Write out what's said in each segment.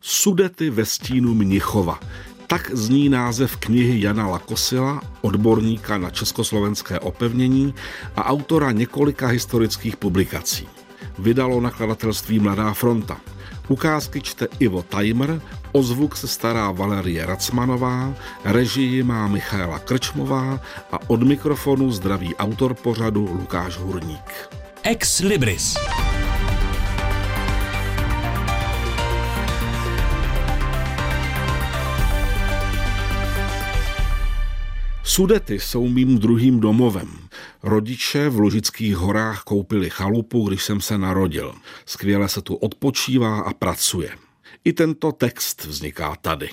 Sudety ve stínu Mnichova. Tak zní název knihy Jana Lakosila, odborníka na československé opevnění a autora několika historických publikací. Vydalo nakladatelství Mladá fronta. Ukázky čte Ivo Tajmer, o zvuk se stará Valerie Racmanová, režii má Michaela Krčmová a od mikrofonu zdraví autor pořadu Lukáš Hurník. Ex Libris. Sudety jsou mým druhým domovem. Rodiče v Lužických horách koupili chalupu, když jsem se narodil. Skvěle se tu odpočívá a pracuje. I tento text vzniká tady.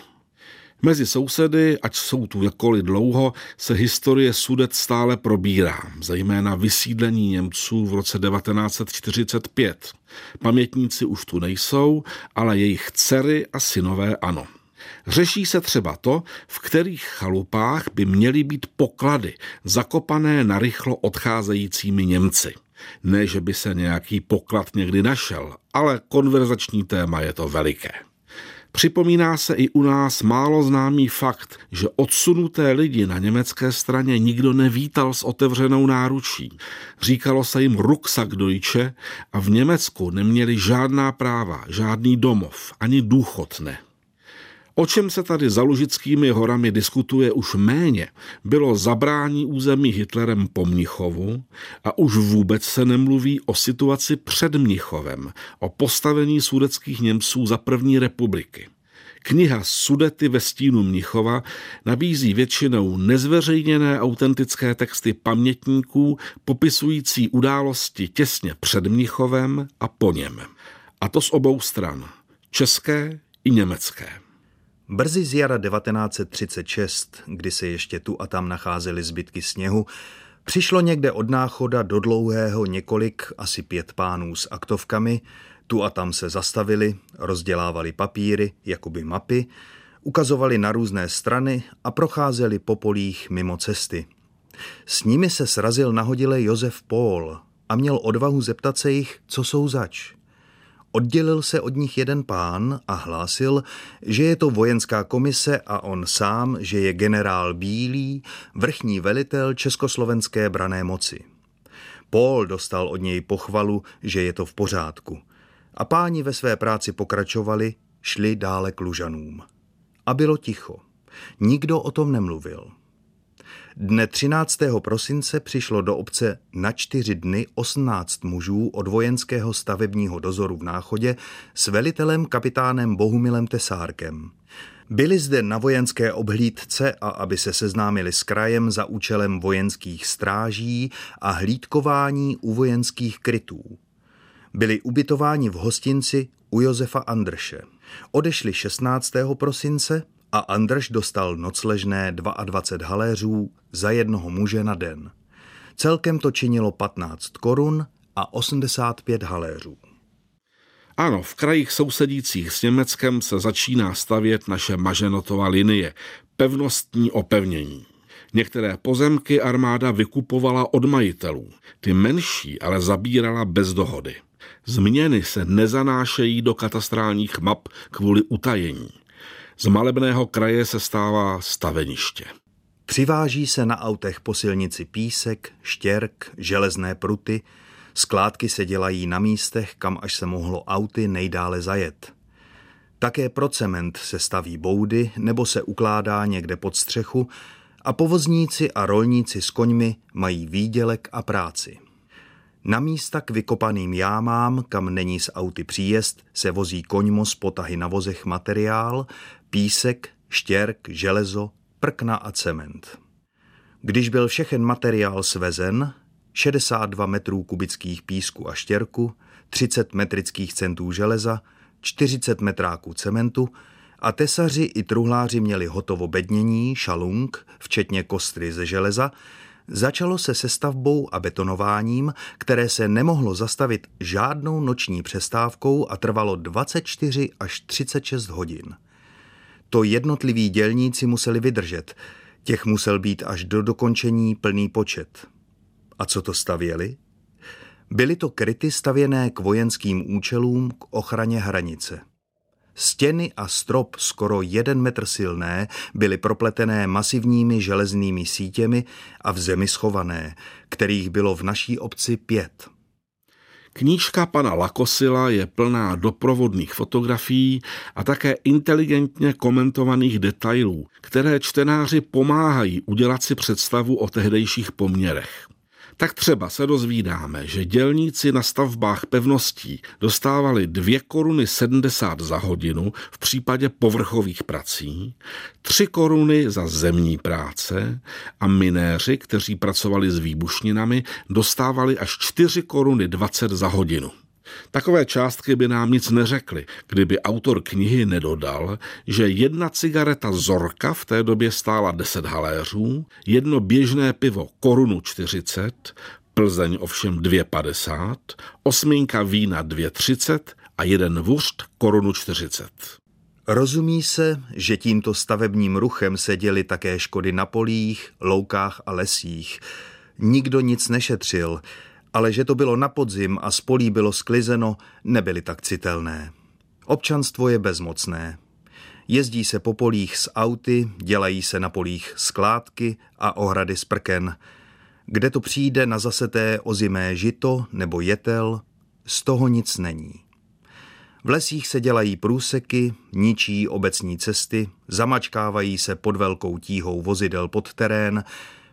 Mezi sousedy, ať jsou tu jakkoliv dlouho, se historie Sudet stále probírá, zejména vysídlení Němců v roce 1945. Pamětníci už tu nejsou, ale jejich dcery a synové ano. Řeší se třeba to, v kterých chalupách by měly být poklady zakopané na rychlo odcházejícími Němci. Ne, že by se nějaký poklad někdy našel, ale konverzační téma je to veliké. Připomíná se i u nás málo známý fakt, že odsunuté lidi na německé straně nikdo nevítal s otevřenou náručí. Říkalo se jim Rucksackdeutsche a v Německu neměli žádná práva, žádný domov, ani důchod ne. O čem se tady za Lužickými horami diskutuje už méně, bylo zabrání území Hitlerem po Mnichovu a už vůbec se nemluví o situaci před Mnichovem, o postavení sudeckých Němců za první republiky. Kniha Sudety ve stínu Mnichova nabízí většinou nezveřejněné autentické texty pamětníků popisující události těsně před Mnichovem a po něm. A to z obou stran, české i německé. Brzy z jara 1936, kdy se ještě tu a tam nacházely zbytky sněhu, přišlo někde od náchoda do dlouhého několik, asi pět pánů s aktovkami, tu a tam se zastavili, rozdělávali papíry, jakoby mapy, ukazovali na různé strany a procházeli po polích mimo cesty. S nimi se srazil nahodile Josef Paul a měl odvahu zeptat se jich, co jsou zač. Oddělil se od nich jeden pán a hlásil, že je to vojenská komise a on sám, že je generál Bílý, vrchní velitel československé brané moci. Paul dostal od něj pochvalu, že je to v pořádku. A páni ve své práci pokračovali, šli dále k Lužanům. A bylo ticho. Nikdo o tom nemluvil. Dne 13. prosince přišlo do obce na čtyři dny 18 mužů od vojenského stavebního dozoru v Náchodě s velitelem kapitánem Bohumilem Tesárkem. Byli zde na vojenské obhlídce a aby se seznámili s krajem za účelem vojenských stráží a hlídkování u vojenských krytů. Byli ubytováni v hostinci u Josefa Andrše. Odešli 16. prosince a Andrš dostal nocležné 22 haléřů za jednoho muže na den. Celkem to činilo 15 korun a 85 haléřů. Ano, v krajích sousedících s Německem se začíná stavět naše Maženotova linie, pevnostní opevnění. Některé pozemky armáda vykupovala od majitelů, ty menší ale zabírala bez dohody. Změny se nezanášejí do katastrálních map kvůli utajení. Z malebného kraje se stává staveniště. Přiváží se na autech po silnici písek, štěrk, železné pruty, skládky se dělají na místech, kam až se mohlo auty nejdále zajet. Také pro cement se staví boudy nebo se ukládá někde pod střechu a povozníci a rolníci s koňmi mají výdělek a práci. Na místa k vykopaným jámám, kam není z auty příjezd, se vozí koňmo z potahy na vozech materiál, písek, štěrk, železo, prkna a cement. Když byl všechen materiál svezen, 62 metrů kubických písku a štěrku, 30 metrických centů železa, 40 metráků cementu a tesaři i truhláři měli hotovo bednění, šalung, včetně kostry ze železa, začalo se se stavbou a betonováním, které se nemohlo zastavit žádnou noční přestávkou a trvalo 24 až 36 hodin. To jednotliví dělníci museli vydržet, těch musel být až do dokončení plný počet. A co to stavěli? Byly to kryty stavěné k vojenským účelům k ochraně hranice. Stěny a strop skoro jeden metr silné byly propletené masivními železnými sítěmi a v zemi schované, kterých bylo v naší obci pět. Knížka pana Lakosila je plná doprovodných fotografií a také inteligentně komentovaných detailů, které čtenáři pomáhají udělat si představu o tehdejších poměrech tak třeba se dozvídáme, že dělníci na stavbách pevností dostávali 2 koruny 70 za hodinu v případě povrchových prací, 3 koruny za zemní práce a minéři, kteří pracovali s výbušninami, dostávali až 4 koruny 20 za hodinu. Takové částky by nám nic neřekly, kdyby autor knihy nedodal, že jedna cigareta Zorka v té době stála 10 haléřů, jedno běžné pivo korunu 40, Plzeň ovšem 2,50, osminka vína 2,30 a jeden vůřt korunu 40. Rozumí se, že tímto stavebním ruchem se děly také škody na polích, loukách a lesích. Nikdo nic nešetřil, ale že to bylo na podzim a z polí bylo sklizeno, nebyly tak citelné. Občanstvo je bezmocné. Jezdí se po polích s auty, dělají se na polích skládky a ohrady z prken. Kde to přijde na zaseté ozimé žito nebo jetel, z toho nic není. V lesích se dělají průseky, ničí obecní cesty, zamačkávají se pod velkou tíhou vozidel pod terén,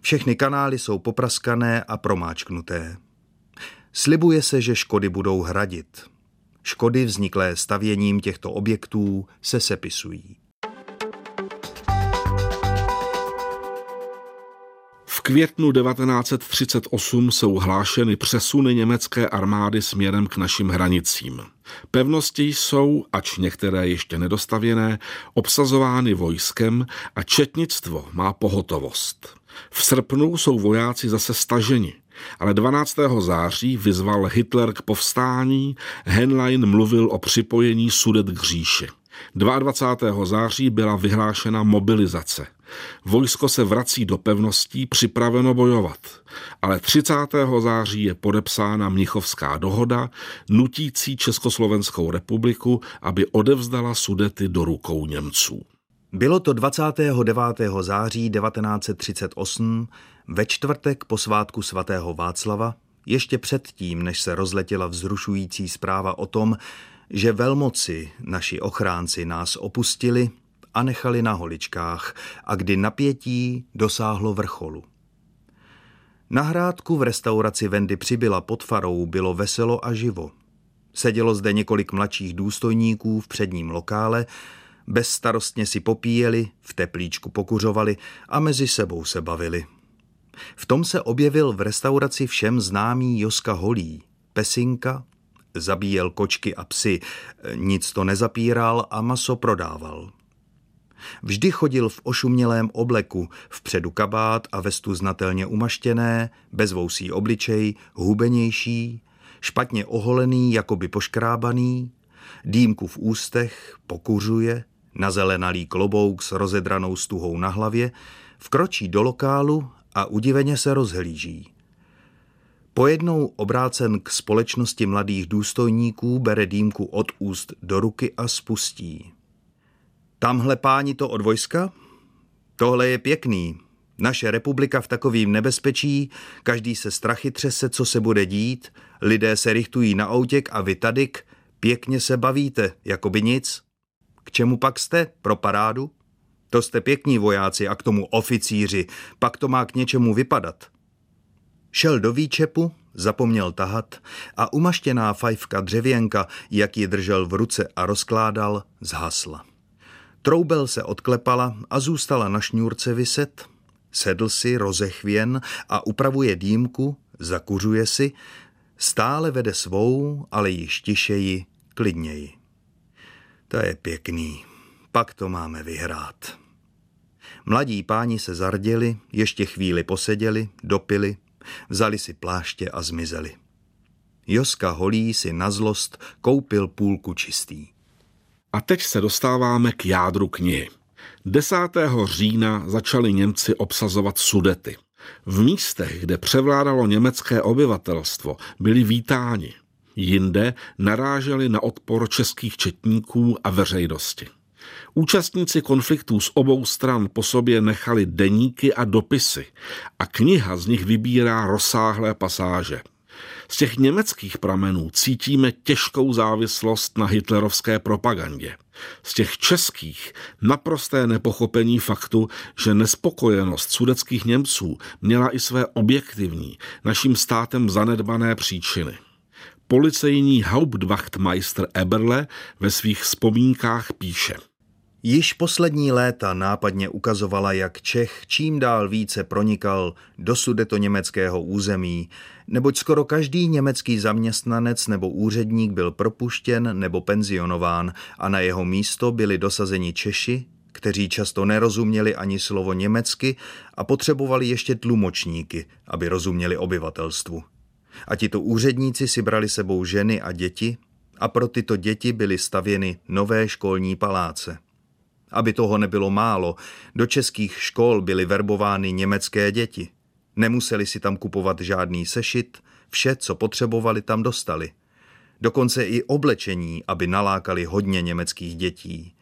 všechny kanály jsou popraskané a promáčknuté. Slibuje se, že škody budou hradit. Škody vzniklé stavěním těchto objektů se sepisují. V květnu 1938 jsou hlášeny přesuny německé armády směrem k našim hranicím. Pevnosti jsou, ač některé ještě nedostavěné, obsazovány vojskem a četnictvo má pohotovost. V srpnu jsou vojáci zase staženi ale 12. září vyzval Hitler k povstání, Henlein mluvil o připojení Sudet k říši. 22. září byla vyhlášena mobilizace. Vojsko se vrací do pevností, připraveno bojovat. Ale 30. září je podepsána Mnichovská dohoda, nutící Československou republiku, aby odevzdala Sudety do rukou Němců. Bylo to 29. září 1938, ve čtvrtek po svátku svatého Václava, ještě předtím, než se rozletěla vzrušující zpráva o tom, že velmoci, naši ochránci, nás opustili a nechali na holičkách a kdy napětí dosáhlo vrcholu. Na hrádku v restauraci Vendy přibyla pod farou bylo veselo a živo. Sedělo zde několik mladších důstojníků v předním lokále, bezstarostně si popíjeli, v teplíčku pokuřovali a mezi sebou se bavili. V tom se objevil v restauraci všem známý Joska Holí, pesinka, zabíjel kočky a psy, nic to nezapíral a maso prodával. Vždy chodil v ošumělém obleku, vpředu kabát a vestu znatelně umaštěné, bezvousí obličej, hubenější, špatně oholený, jakoby poškrábaný, dýmku v ústech, pokuřuje, nazelenalý klobouk s rozedranou stuhou na hlavě, vkročí do lokálu a udiveně se rozhlíží. Pojednou obrácen k společnosti mladých důstojníků bere dýmku od úst do ruky a spustí. Tamhle páni to od vojska? Tohle je pěkný. Naše republika v takovým nebezpečí, každý se strachy třese, co se bude dít, lidé se richtují na outěk a vy tadyk, pěkně se bavíte, jako by nic. K čemu pak jste? Pro parádu? To jste pěkní vojáci a k tomu oficíři, pak to má k něčemu vypadat. Šel do výčepu, zapomněl tahat a umaštěná fajfka dřevěnka, jak ji držel v ruce a rozkládal, zhasla. Troubel se odklepala a zůstala na šňůrce vyset. Sedl si rozechvěn a upravuje dýmku, zakuřuje si, stále vede svou, ale již tišeji, klidněji. To je pěkný, pak to máme vyhrát. Mladí páni se zarděli, ještě chvíli poseděli, dopili, vzali si pláště a zmizeli. Joska Holí si na zlost koupil půlku čistý. A teď se dostáváme k jádru knihy. 10. října začali Němci obsazovat Sudety. V místech, kde převládalo německé obyvatelstvo, byli vítáni. Jinde naráželi na odpor českých četníků a veřejnosti. Účastníci konfliktů z obou stran po sobě nechali deníky a dopisy a kniha z nich vybírá rozsáhlé pasáže. Z těch německých pramenů cítíme těžkou závislost na hitlerovské propagandě. Z těch českých naprosté nepochopení faktu, že nespokojenost sudeckých Němců měla i své objektivní, naším státem zanedbané příčiny. Policejní Hauptwachtmeister Eberle ve svých vzpomínkách píše – Již poslední léta nápadně ukazovala, jak Čech čím dál více pronikal do německého území, neboť skoro každý německý zaměstnanec nebo úředník byl propuštěn nebo penzionován a na jeho místo byli dosazeni Češi, kteří často nerozuměli ani slovo německy a potřebovali ještě tlumočníky, aby rozuměli obyvatelstvu. A tito úředníci si brali sebou ženy a děti a pro tyto děti byly stavěny nové školní paláce. Aby toho nebylo málo, do českých škol byly verbovány německé děti. Nemuseli si tam kupovat žádný sešit, vše, co potřebovali, tam dostali. Dokonce i oblečení, aby nalákali hodně německých dětí.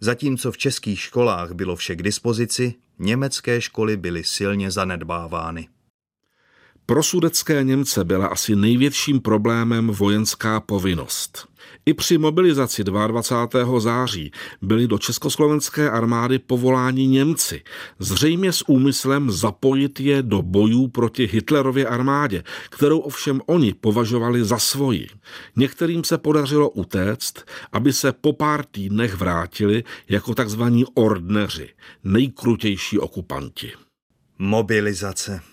Zatímco v českých školách bylo vše k dispozici, německé školy byly silně zanedbávány. Pro sudecké Němce byla asi největším problémem vojenská povinnost. I při mobilizaci 22. září byli do československé armády povoláni Němci, zřejmě s úmyslem zapojit je do bojů proti Hitlerově armádě, kterou ovšem oni považovali za svoji. Některým se podařilo utéct, aby se po pár týdnech vrátili jako takzvaní ordneři, nejkrutější okupanti. Mobilizace.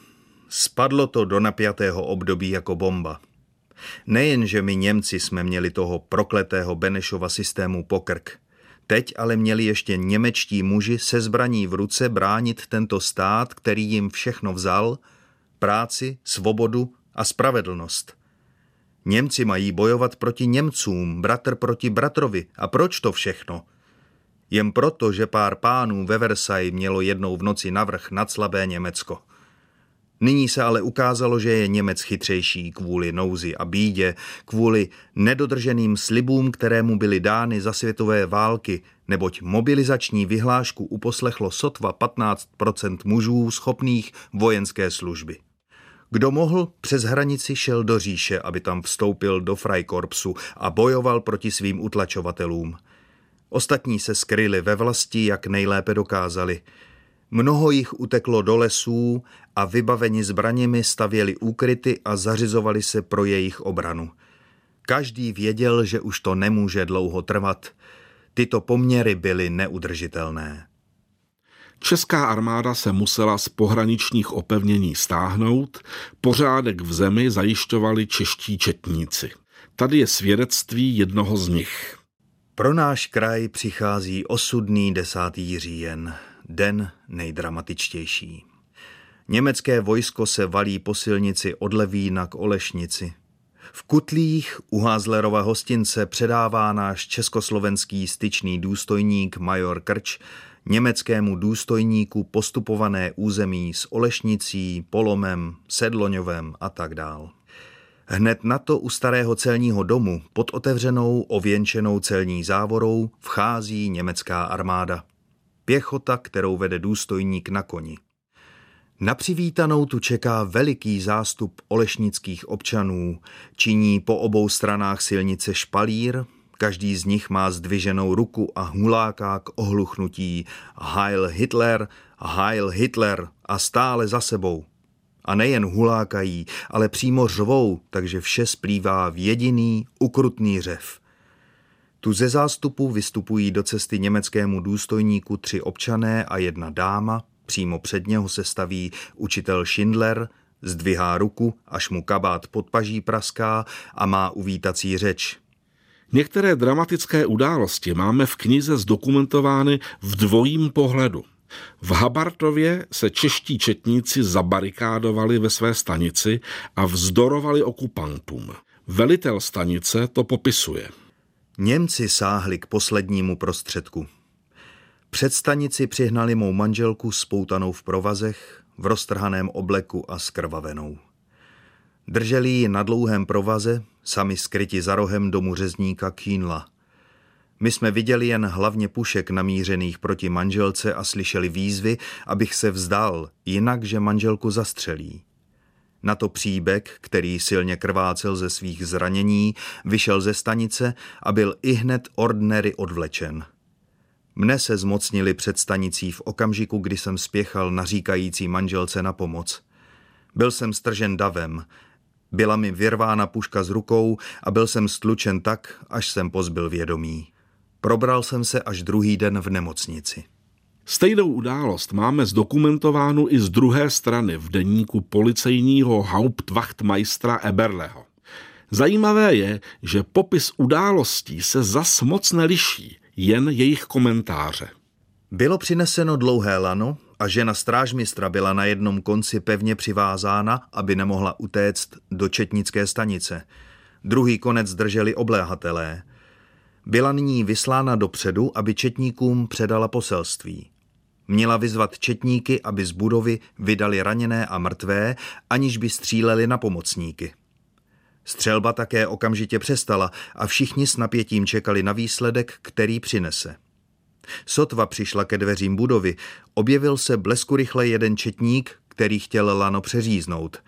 Spadlo to do napjatého období jako bomba. Nejenže my Němci jsme měli toho prokletého Benešova systému pokrk. Teď ale měli ještě němečtí muži se zbraní v ruce bránit tento stát, který jim všechno vzal, práci, svobodu a spravedlnost. Němci mají bojovat proti Němcům, bratr proti bratrovi. A proč to všechno? Jen proto, že pár pánů ve Versailles mělo jednou v noci navrh nad slabé Německo. Nyní se ale ukázalo, že je Němec chytřejší kvůli nouzi a bídě, kvůli nedodrženým slibům, kterému byly dány za světové války, neboť mobilizační vyhlášku uposlechlo sotva 15% mužů schopných vojenské služby. Kdo mohl, přes hranici šel do říše, aby tam vstoupil do Freikorpsu a bojoval proti svým utlačovatelům. Ostatní se skryli ve vlasti, jak nejlépe dokázali – Mnoho jich uteklo do lesů a vybaveni zbraněmi stavěli úkryty a zařizovali se pro jejich obranu. Každý věděl, že už to nemůže dlouho trvat. Tyto poměry byly neudržitelné. Česká armáda se musela z pohraničních opevnění stáhnout, pořádek v zemi zajišťovali čeští četníci. Tady je svědectví jednoho z nich. Pro náš kraj přichází osudný desátý říjen den nejdramatičtější. Německé vojsko se valí po silnici od Levína k Olešnici. V kutlích u Házlerova hostince předává náš československý styčný důstojník major Krč německému důstojníku postupované území s Olešnicí, Polomem, Sedloňovem a tak dál. Hned na to u starého celního domu pod otevřenou ověnčenou celní závorou vchází německá armáda pěchota, kterou vede důstojník na koni. Na přivítanou tu čeká veliký zástup olešnických občanů, činí po obou stranách silnice špalír, každý z nich má zdviženou ruku a huláká k ohluchnutí Heil Hitler, Heil Hitler a stále za sebou. A nejen hulákají, ale přímo řvou, takže vše splývá v jediný ukrutný řev – tu ze zástupu vystupují do cesty německému důstojníku tři občané a jedna dáma, přímo před něho se staví učitel Schindler, zdvihá ruku, až mu kabát pod paží praská a má uvítací řeč. Některé dramatické události máme v knize zdokumentovány v dvojím pohledu. V Habartově se čeští četníci zabarikádovali ve své stanici a vzdorovali okupantům. Velitel stanice to popisuje. Němci sáhli k poslednímu prostředku. Před stanici přihnali mou manželku spoutanou v provazech, v roztrhaném obleku a skrvavenou. Drželi ji na dlouhém provaze, sami skryti za rohem domu řezníka Kínla. My jsme viděli jen hlavně pušek namířených proti manželce a slyšeli výzvy, abych se vzdal, jinak, že manželku zastřelí. Na to příbek, který silně krvácel ze svých zranění, vyšel ze stanice a byl i hned ordnery odvlečen. Mne se zmocnili před stanicí v okamžiku, kdy jsem spěchal na říkající manželce na pomoc. Byl jsem stržen davem, byla mi vyrvána puška z rukou a byl jsem stlučen tak, až jsem pozbyl vědomí. Probral jsem se až druhý den v nemocnici. Stejnou událost máme zdokumentovánu i z druhé strany v deníku policejního Hauptwachtmeistera Eberleho. Zajímavé je, že popis událostí se zas moc neliší, jen jejich komentáře. Bylo přineseno dlouhé lano a žena strážmistra byla na jednom konci pevně přivázána, aby nemohla utéct do četnické stanice. Druhý konec drželi obléhatelé. Byla nyní vyslána dopředu, aby četníkům předala poselství. Měla vyzvat četníky, aby z budovy vydali raněné a mrtvé, aniž by stříleli na pomocníky. Střelba také okamžitě přestala a všichni s napětím čekali na výsledek, který přinese. Sotva přišla ke dveřím budovy, objevil se blesku rychle jeden četník, který chtěl lano přeříznout.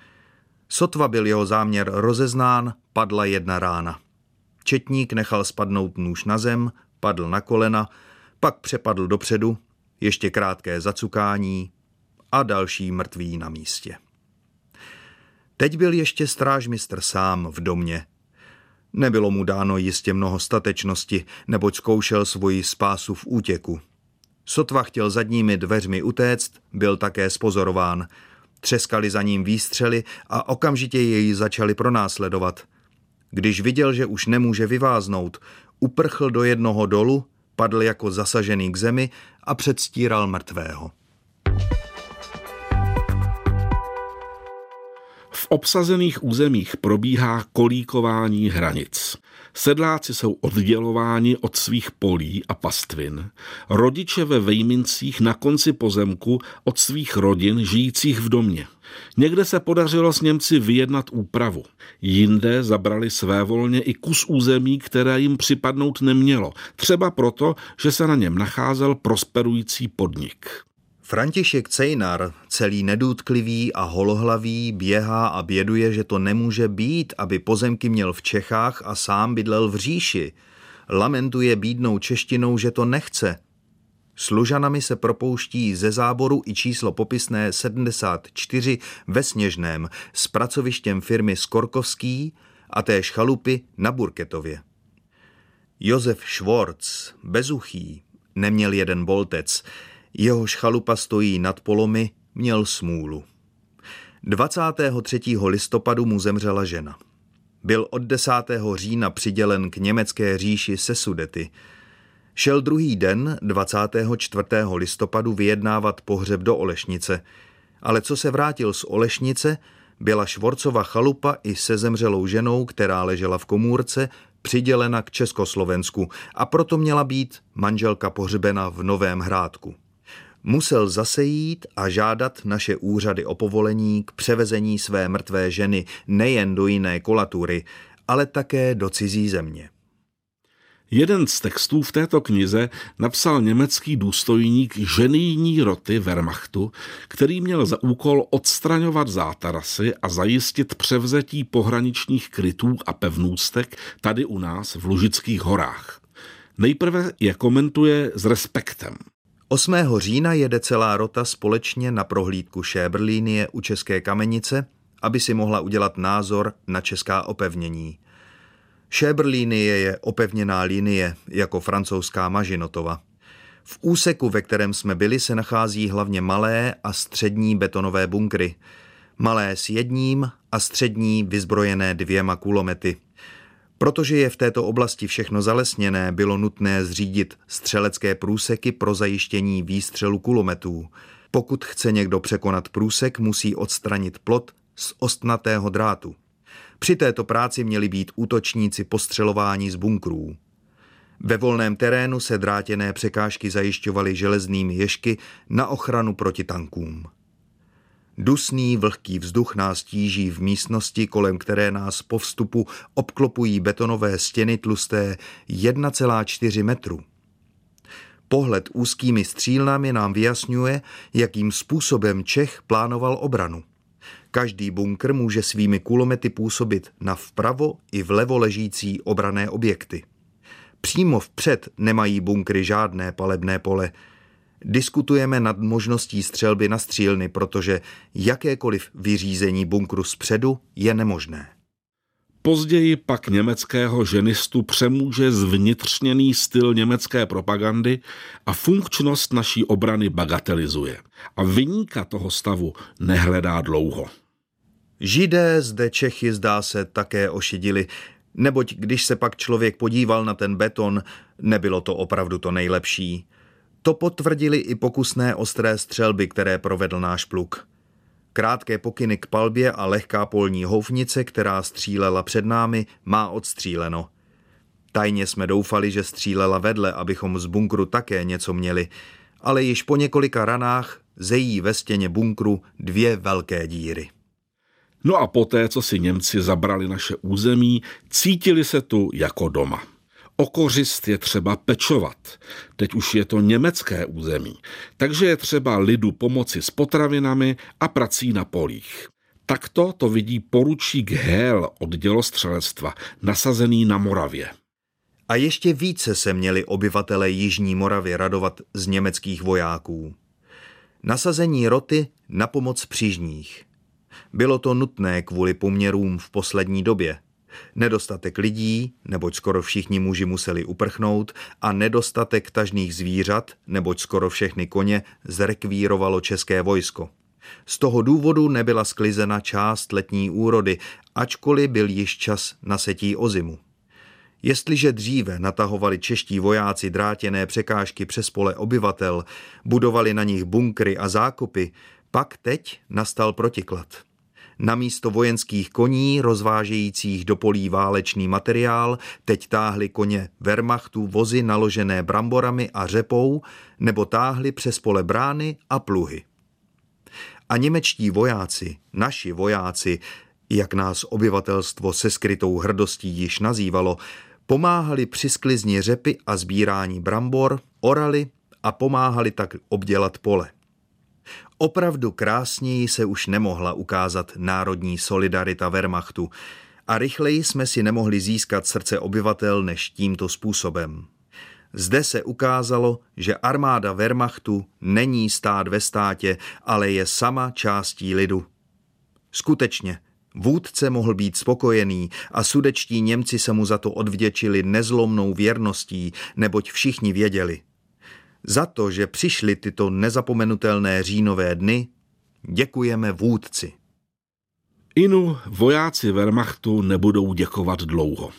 Sotva byl jeho záměr rozeznán, padla jedna rána. Četník nechal spadnout nůž na zem, padl na kolena, pak přepadl dopředu, ještě krátké zacukání a další mrtvý na místě. Teď byl ještě strážmistr sám v domě. Nebylo mu dáno jistě mnoho statečnosti, neboť zkoušel svoji spásu v útěku. Sotva chtěl zadními dveřmi utéct, byl také spozorován. Třeskali za ním výstřely a okamžitě jej začali pronásledovat. Když viděl, že už nemůže vyváznout, uprchl do jednoho dolu, padl jako zasažený k zemi a předstíral mrtvého. V obsazených územích probíhá kolíkování hranic. Sedláci jsou oddělováni od svých polí a pastvin. Rodiče ve vejmincích na konci pozemku od svých rodin žijících v domě. Někde se podařilo s Němci vyjednat úpravu. Jinde zabrali své volně i kus území, které jim připadnout nemělo. Třeba proto, že se na něm nacházel prosperující podnik. František Cejnar, celý nedůtklivý a holohlavý, běhá a běduje, že to nemůže být, aby pozemky měl v Čechách a sám bydlel v říši. Lamentuje bídnou češtinou, že to nechce. Služanami se propouští ze záboru i číslo popisné 74 ve Sněžném s pracovištěm firmy Skorkovský a též chalupy na Burketově. Josef Schwartz, bezuchý, neměl jeden boltec, Jehož chalupa stojí nad polomy, měl smůlu. 23. listopadu mu zemřela žena. Byl od 10. října přidělen k německé říši se Sudety. Šel druhý den, 24. listopadu, vyjednávat pohřeb do Olešnice, ale co se vrátil z Olešnice, byla Švorcova chalupa i se zemřelou ženou, která ležela v komůrce, přidělena k Československu a proto měla být manželka pohřbena v Novém Hrádku musel zase jít a žádat naše úřady o povolení k převezení své mrtvé ženy nejen do jiné kolatury, ale také do cizí země. Jeden z textů v této knize napsal německý důstojník ženijní roty Wehrmachtu, který měl za úkol odstraňovat zátarasy a zajistit převzetí pohraničních krytů a pevnůstek tady u nás v Lužických horách. Nejprve je komentuje s respektem. 8. října jede celá rota společně na prohlídku Šébrlínie u České kamenice, aby si mohla udělat názor na česká opevnění. Šébrlínie je opevněná linie jako francouzská Mažinotova. V úseku, ve kterém jsme byli, se nachází hlavně malé a střední betonové bunkry. Malé s jedním a střední vyzbrojené dvěma kulomety – Protože je v této oblasti všechno zalesněné, bylo nutné zřídit střelecké průseky pro zajištění výstřelu kulometů. Pokud chce někdo překonat průsek, musí odstranit plot z ostnatého drátu. Při této práci měli být útočníci postřelování z bunkrů. Ve volném terénu se drátěné překážky zajišťovaly železnými ježky na ochranu proti tankům. Dusný vlhký vzduch nás tíží v místnosti, kolem které nás po vstupu obklopují betonové stěny tlusté 1,4 metru. Pohled úzkými střílnami nám vyjasňuje, jakým způsobem Čech plánoval obranu. Každý bunkr může svými kulomety působit na vpravo i vlevo ležící obrané objekty. Přímo vpřed nemají bunkry žádné palebné pole. Diskutujeme nad možností střelby na střílny, protože jakékoliv vyřízení bunkru zpředu je nemožné. Později pak německého ženistu přemůže zvnitřněný styl německé propagandy a funkčnost naší obrany bagatelizuje. A vyníka toho stavu nehledá dlouho. Židé zde Čechy zdá se také ošidili, neboť když se pak člověk podíval na ten beton, nebylo to opravdu to nejlepší. To potvrdili i pokusné ostré střelby, které provedl náš pluk. Krátké pokyny k palbě a lehká polní houfnice, která střílela před námi, má odstříleno. Tajně jsme doufali, že střílela vedle, abychom z bunkru také něco měli, ale již po několika ranách zejí ve stěně bunkru dvě velké díry. No a poté, co si Němci zabrali naše území, cítili se tu jako doma. O kořist je třeba pečovat. Teď už je to německé území, takže je třeba lidu pomoci s potravinami a prací na polích. Takto to vidí poručík Hél od dělostřelectva, nasazený na Moravě. A ještě více se měli obyvatele Jižní Moravy radovat z německých vojáků. Nasazení roty na pomoc přížních. Bylo to nutné kvůli poměrům v poslední době – Nedostatek lidí, neboť skoro všichni muži museli uprchnout, a nedostatek tažných zvířat, neboť skoro všechny koně zrekvírovalo české vojsko. Z toho důvodu nebyla sklizena část letní úrody, ačkoliv byl již čas na setí ozimu. Jestliže dříve natahovali čeští vojáci drátěné překážky přes pole obyvatel, budovali na nich bunkry a zákopy, pak teď nastal protiklad. Na místo vojenských koní, rozvážejících do polí válečný materiál, teď táhli koně Wehrmachtu vozy naložené bramborami a řepou, nebo táhli přes pole brány a pluhy. A němečtí vojáci, naši vojáci, jak nás obyvatelstvo se skrytou hrdostí již nazývalo, pomáhali při sklizni řepy a sbírání brambor, orali a pomáhali tak obdělat pole. Opravdu krásněji se už nemohla ukázat národní solidarita Wehrmachtu a rychleji jsme si nemohli získat srdce obyvatel než tímto způsobem. Zde se ukázalo, že armáda Wehrmachtu není stát ve státě, ale je sama částí lidu. Skutečně, vůdce mohl být spokojený a sudečtí Němci se mu za to odvděčili nezlomnou věrností, neboť všichni věděli – za to, že přišly tyto nezapomenutelné říjnové dny, děkujeme vůdci. Inu vojáci Wehrmachtu nebudou děkovat dlouho.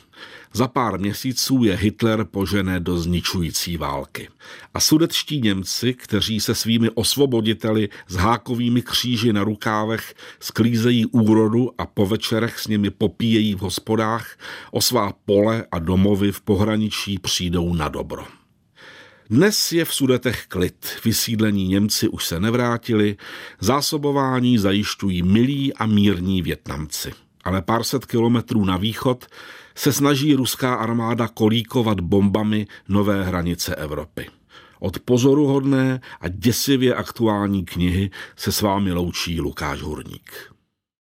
Za pár měsíců je Hitler požené do zničující války. A sudetští Němci, kteří se svými osvoboditeli s hákovými kříži na rukávech sklízejí úrodu a po večerech s nimi popíjejí v hospodách, o svá pole a domovy v pohraničí přijdou na dobro. Dnes je v Sudetech klid, vysídlení Němci už se nevrátili, zásobování zajišťují milí a mírní Větnamci. Ale pár set kilometrů na východ se snaží ruská armáda kolíkovat bombami nové hranice Evropy. Od pozoruhodné a děsivě aktuální knihy se s vámi loučí Lukáš Hurník.